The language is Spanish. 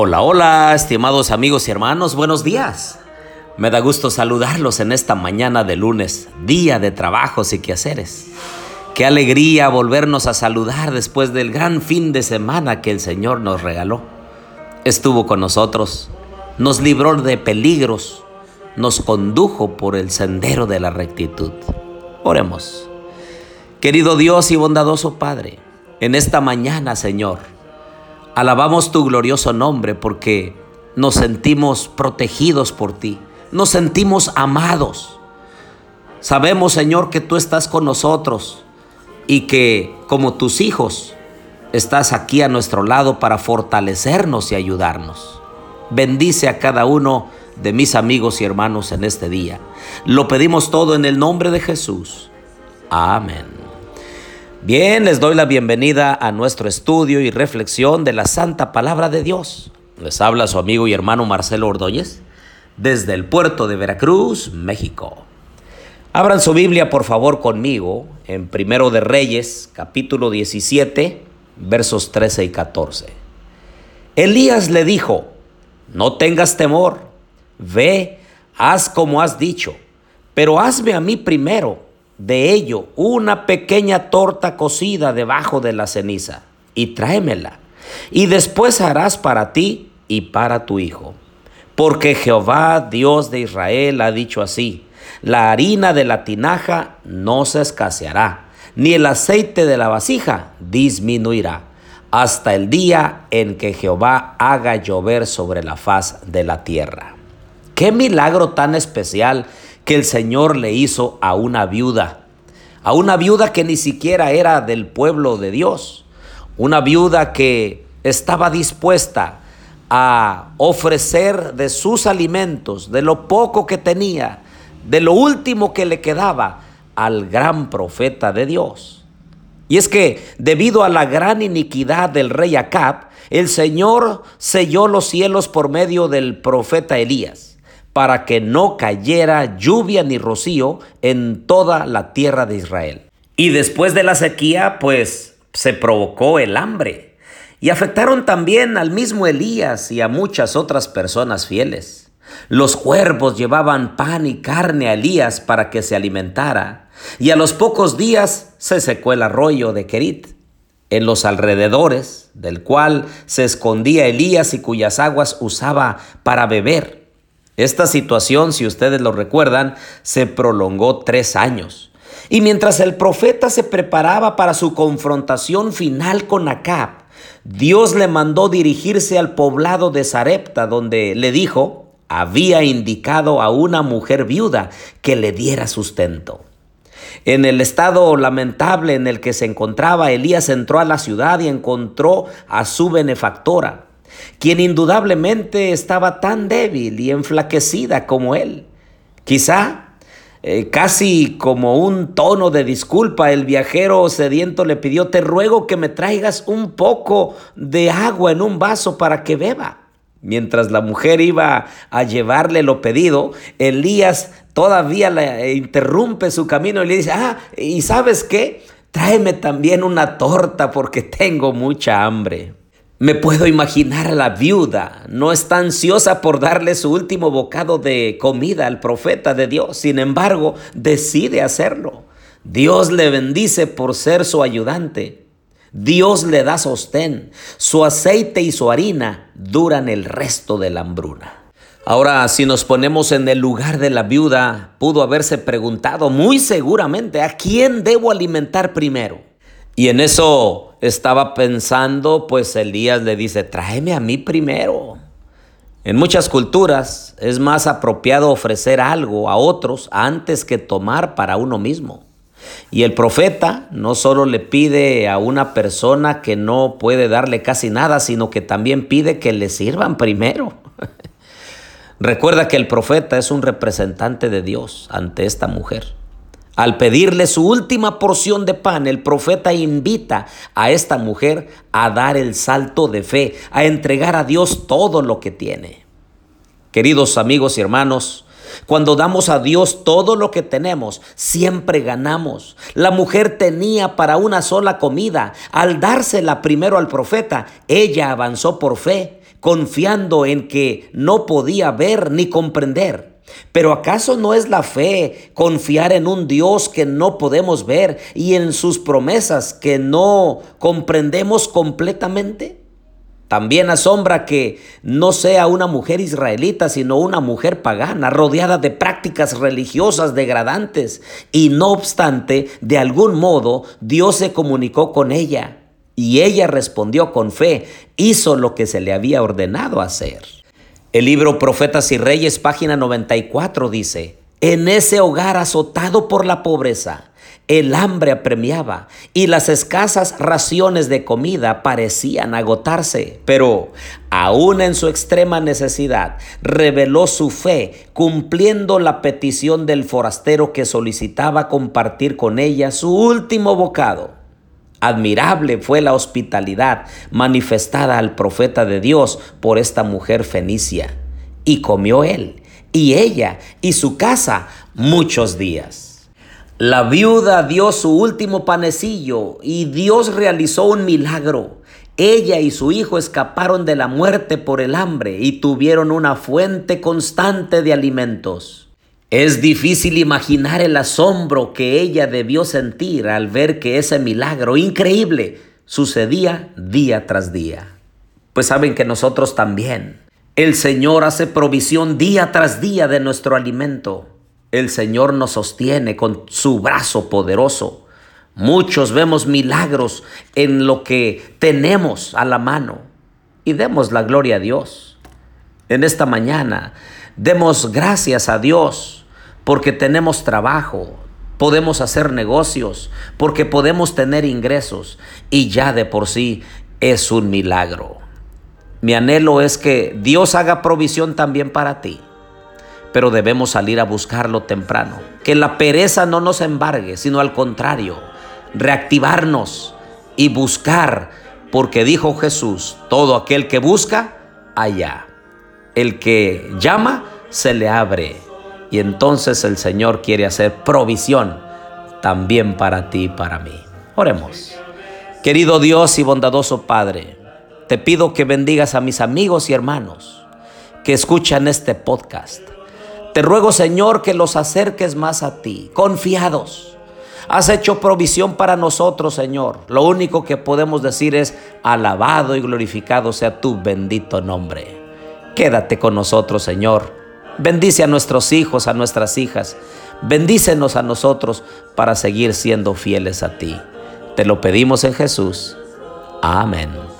Hola, hola, estimados amigos y hermanos, buenos días. Me da gusto saludarlos en esta mañana de lunes, día de trabajos y quehaceres. Qué alegría volvernos a saludar después del gran fin de semana que el Señor nos regaló. Estuvo con nosotros, nos libró de peligros, nos condujo por el sendero de la rectitud. Oremos. Querido Dios y bondadoso Padre, en esta mañana, Señor, alabamos tu glorioso nombre porque nos sentimos protegidos por ti, nos sentimos amados. Sabemos, Señor, que tú estás con nosotros y que como tus hijos estás aquí a nuestro lado para fortalecernos y ayudarnos. Bendice a cada uno de mis amigos y hermanos en este día. Lo pedimos todo en el nombre de Jesús. Amén. Bien, les doy la bienvenida a nuestro estudio y reflexión de la Santa Palabra de Dios. Les habla su amigo y hermano Marcelo Ordóñez desde el puerto de Veracruz, México. Abran su Biblia por favor conmigo en Primero de Reyes, capítulo 17, versos 13 y 14. Elías le dijo, no tengas temor, ve, haz como has dicho, pero hazme a mí primero de ello una pequeña torta cocida debajo de la ceniza y tráemela. Y después harás para ti y para tu hijo. Porque Jehová, Dios de Israel, ha dicho así, la harina de la tinaja no se escaseará, ni el aceite de la vasija disminuirá, hasta el día en que Jehová haga llover sobre la faz de la tierra. Qué milagro tan especial que el Señor le hizo a una viuda, a una viuda que ni siquiera era del pueblo de Dios, una viuda que estaba dispuesta a ofrecer de sus alimentos, de lo poco que tenía, de lo último que le quedaba al gran profeta de Dios. Y es que debido a la gran iniquidad del rey Acab, el Señor selló los cielos por medio del profeta Elías para que no cayera lluvia ni rocío en toda la tierra de Israel. Y después de la sequía, pues se provocó el hambre. Y afectaron también al mismo Elías y a muchas otras personas fieles. Los cuervos llevaban pan y carne a Elías para que se alimentara, y a los pocos días se secó el arroyo de Kerit, en los alrededores del cual se escondía Elías y cuyas aguas usaba para beber. Esta situación, si ustedes lo recuerdan, se prolongó tres años. Y mientras el profeta se preparaba para su confrontación final con Acab, Dios le mandó dirigirse al poblado de Sarepta, donde le dijo, había indicado a una mujer viuda que le diera sustento. En el estado lamentable en el que se encontraba, Elías entró a la ciudad y encontró a su benefactora, quien indudablemente estaba tan débil y enflaquecida como él. Quizá eh, casi como un tono de disculpa, el viajero sediento le pidió, te ruego que me traigas un poco de agua en un vaso para que beba. Mientras la mujer iba a llevarle lo pedido, Elías todavía le interrumpe su camino y le dice, ah, ¿y sabes qué? Tráeme también una torta porque tengo mucha hambre. Me puedo imaginar a la viuda, no está ansiosa por darle su último bocado de comida al profeta de Dios, sin embargo, decide hacerlo. Dios le bendice por ser su ayudante. Dios le da sostén. Su aceite y su harina duran el resto de la hambruna. Ahora, si nos ponemos en el lugar de la viuda, pudo haberse preguntado muy seguramente, ¿a quién debo alimentar primero? Y en eso estaba pensando, pues Elías le dice, tráeme a mí primero. En muchas culturas es más apropiado ofrecer algo a otros antes que tomar para uno mismo. Y el profeta no solo le pide a una persona que no puede darle casi nada, sino que también pide que le sirvan primero. Recuerda que el profeta es un representante de Dios ante esta mujer. Al pedirle su última porción de pan, el profeta invita a esta mujer a dar el salto de fe, a entregar a Dios todo lo que tiene. Queridos amigos y hermanos, cuando damos a Dios todo lo que tenemos, siempre ganamos. La mujer tenía para una sola comida. Al dársela primero al profeta, ella avanzó por fe confiando en que no podía ver ni comprender. Pero ¿acaso no es la fe confiar en un Dios que no podemos ver y en sus promesas que no comprendemos completamente? También asombra que no sea una mujer israelita, sino una mujer pagana, rodeada de prácticas religiosas degradantes. Y no obstante, de algún modo, Dios se comunicó con ella. Y ella respondió con fe, hizo lo que se le había ordenado hacer. El libro Profetas y Reyes, página 94, dice, en ese hogar azotado por la pobreza, el hambre apremiaba y las escasas raciones de comida parecían agotarse, pero aún en su extrema necesidad reveló su fe, cumpliendo la petición del forastero que solicitaba compartir con ella su último bocado. Admirable fue la hospitalidad manifestada al profeta de Dios por esta mujer fenicia, y comió él, y ella, y su casa muchos días. La viuda dio su último panecillo y Dios realizó un milagro. Ella y su hijo escaparon de la muerte por el hambre y tuvieron una fuente constante de alimentos. Es difícil imaginar el asombro que ella debió sentir al ver que ese milagro increíble sucedía día tras día. Pues saben que nosotros también. El Señor hace provisión día tras día de nuestro alimento. El Señor nos sostiene con su brazo poderoso. Muchos vemos milagros en lo que tenemos a la mano y demos la gloria a Dios. En esta mañana demos gracias a Dios porque tenemos trabajo, podemos hacer negocios, porque podemos tener ingresos y ya de por sí es un milagro. Mi anhelo es que Dios haga provisión también para ti pero debemos salir a buscarlo temprano. Que la pereza no nos embargue, sino al contrario, reactivarnos y buscar, porque dijo Jesús, todo aquel que busca, allá. El que llama, se le abre. Y entonces el Señor quiere hacer provisión también para ti y para mí. Oremos. Querido Dios y bondadoso Padre, te pido que bendigas a mis amigos y hermanos que escuchan este podcast te ruego, Señor, que los acerques más a ti, confiados. Has hecho provisión para nosotros, Señor. Lo único que podemos decir es, alabado y glorificado sea tu bendito nombre. Quédate con nosotros, Señor. Bendice a nuestros hijos, a nuestras hijas. Bendícenos a nosotros para seguir siendo fieles a ti. Te lo pedimos en Jesús. Amén.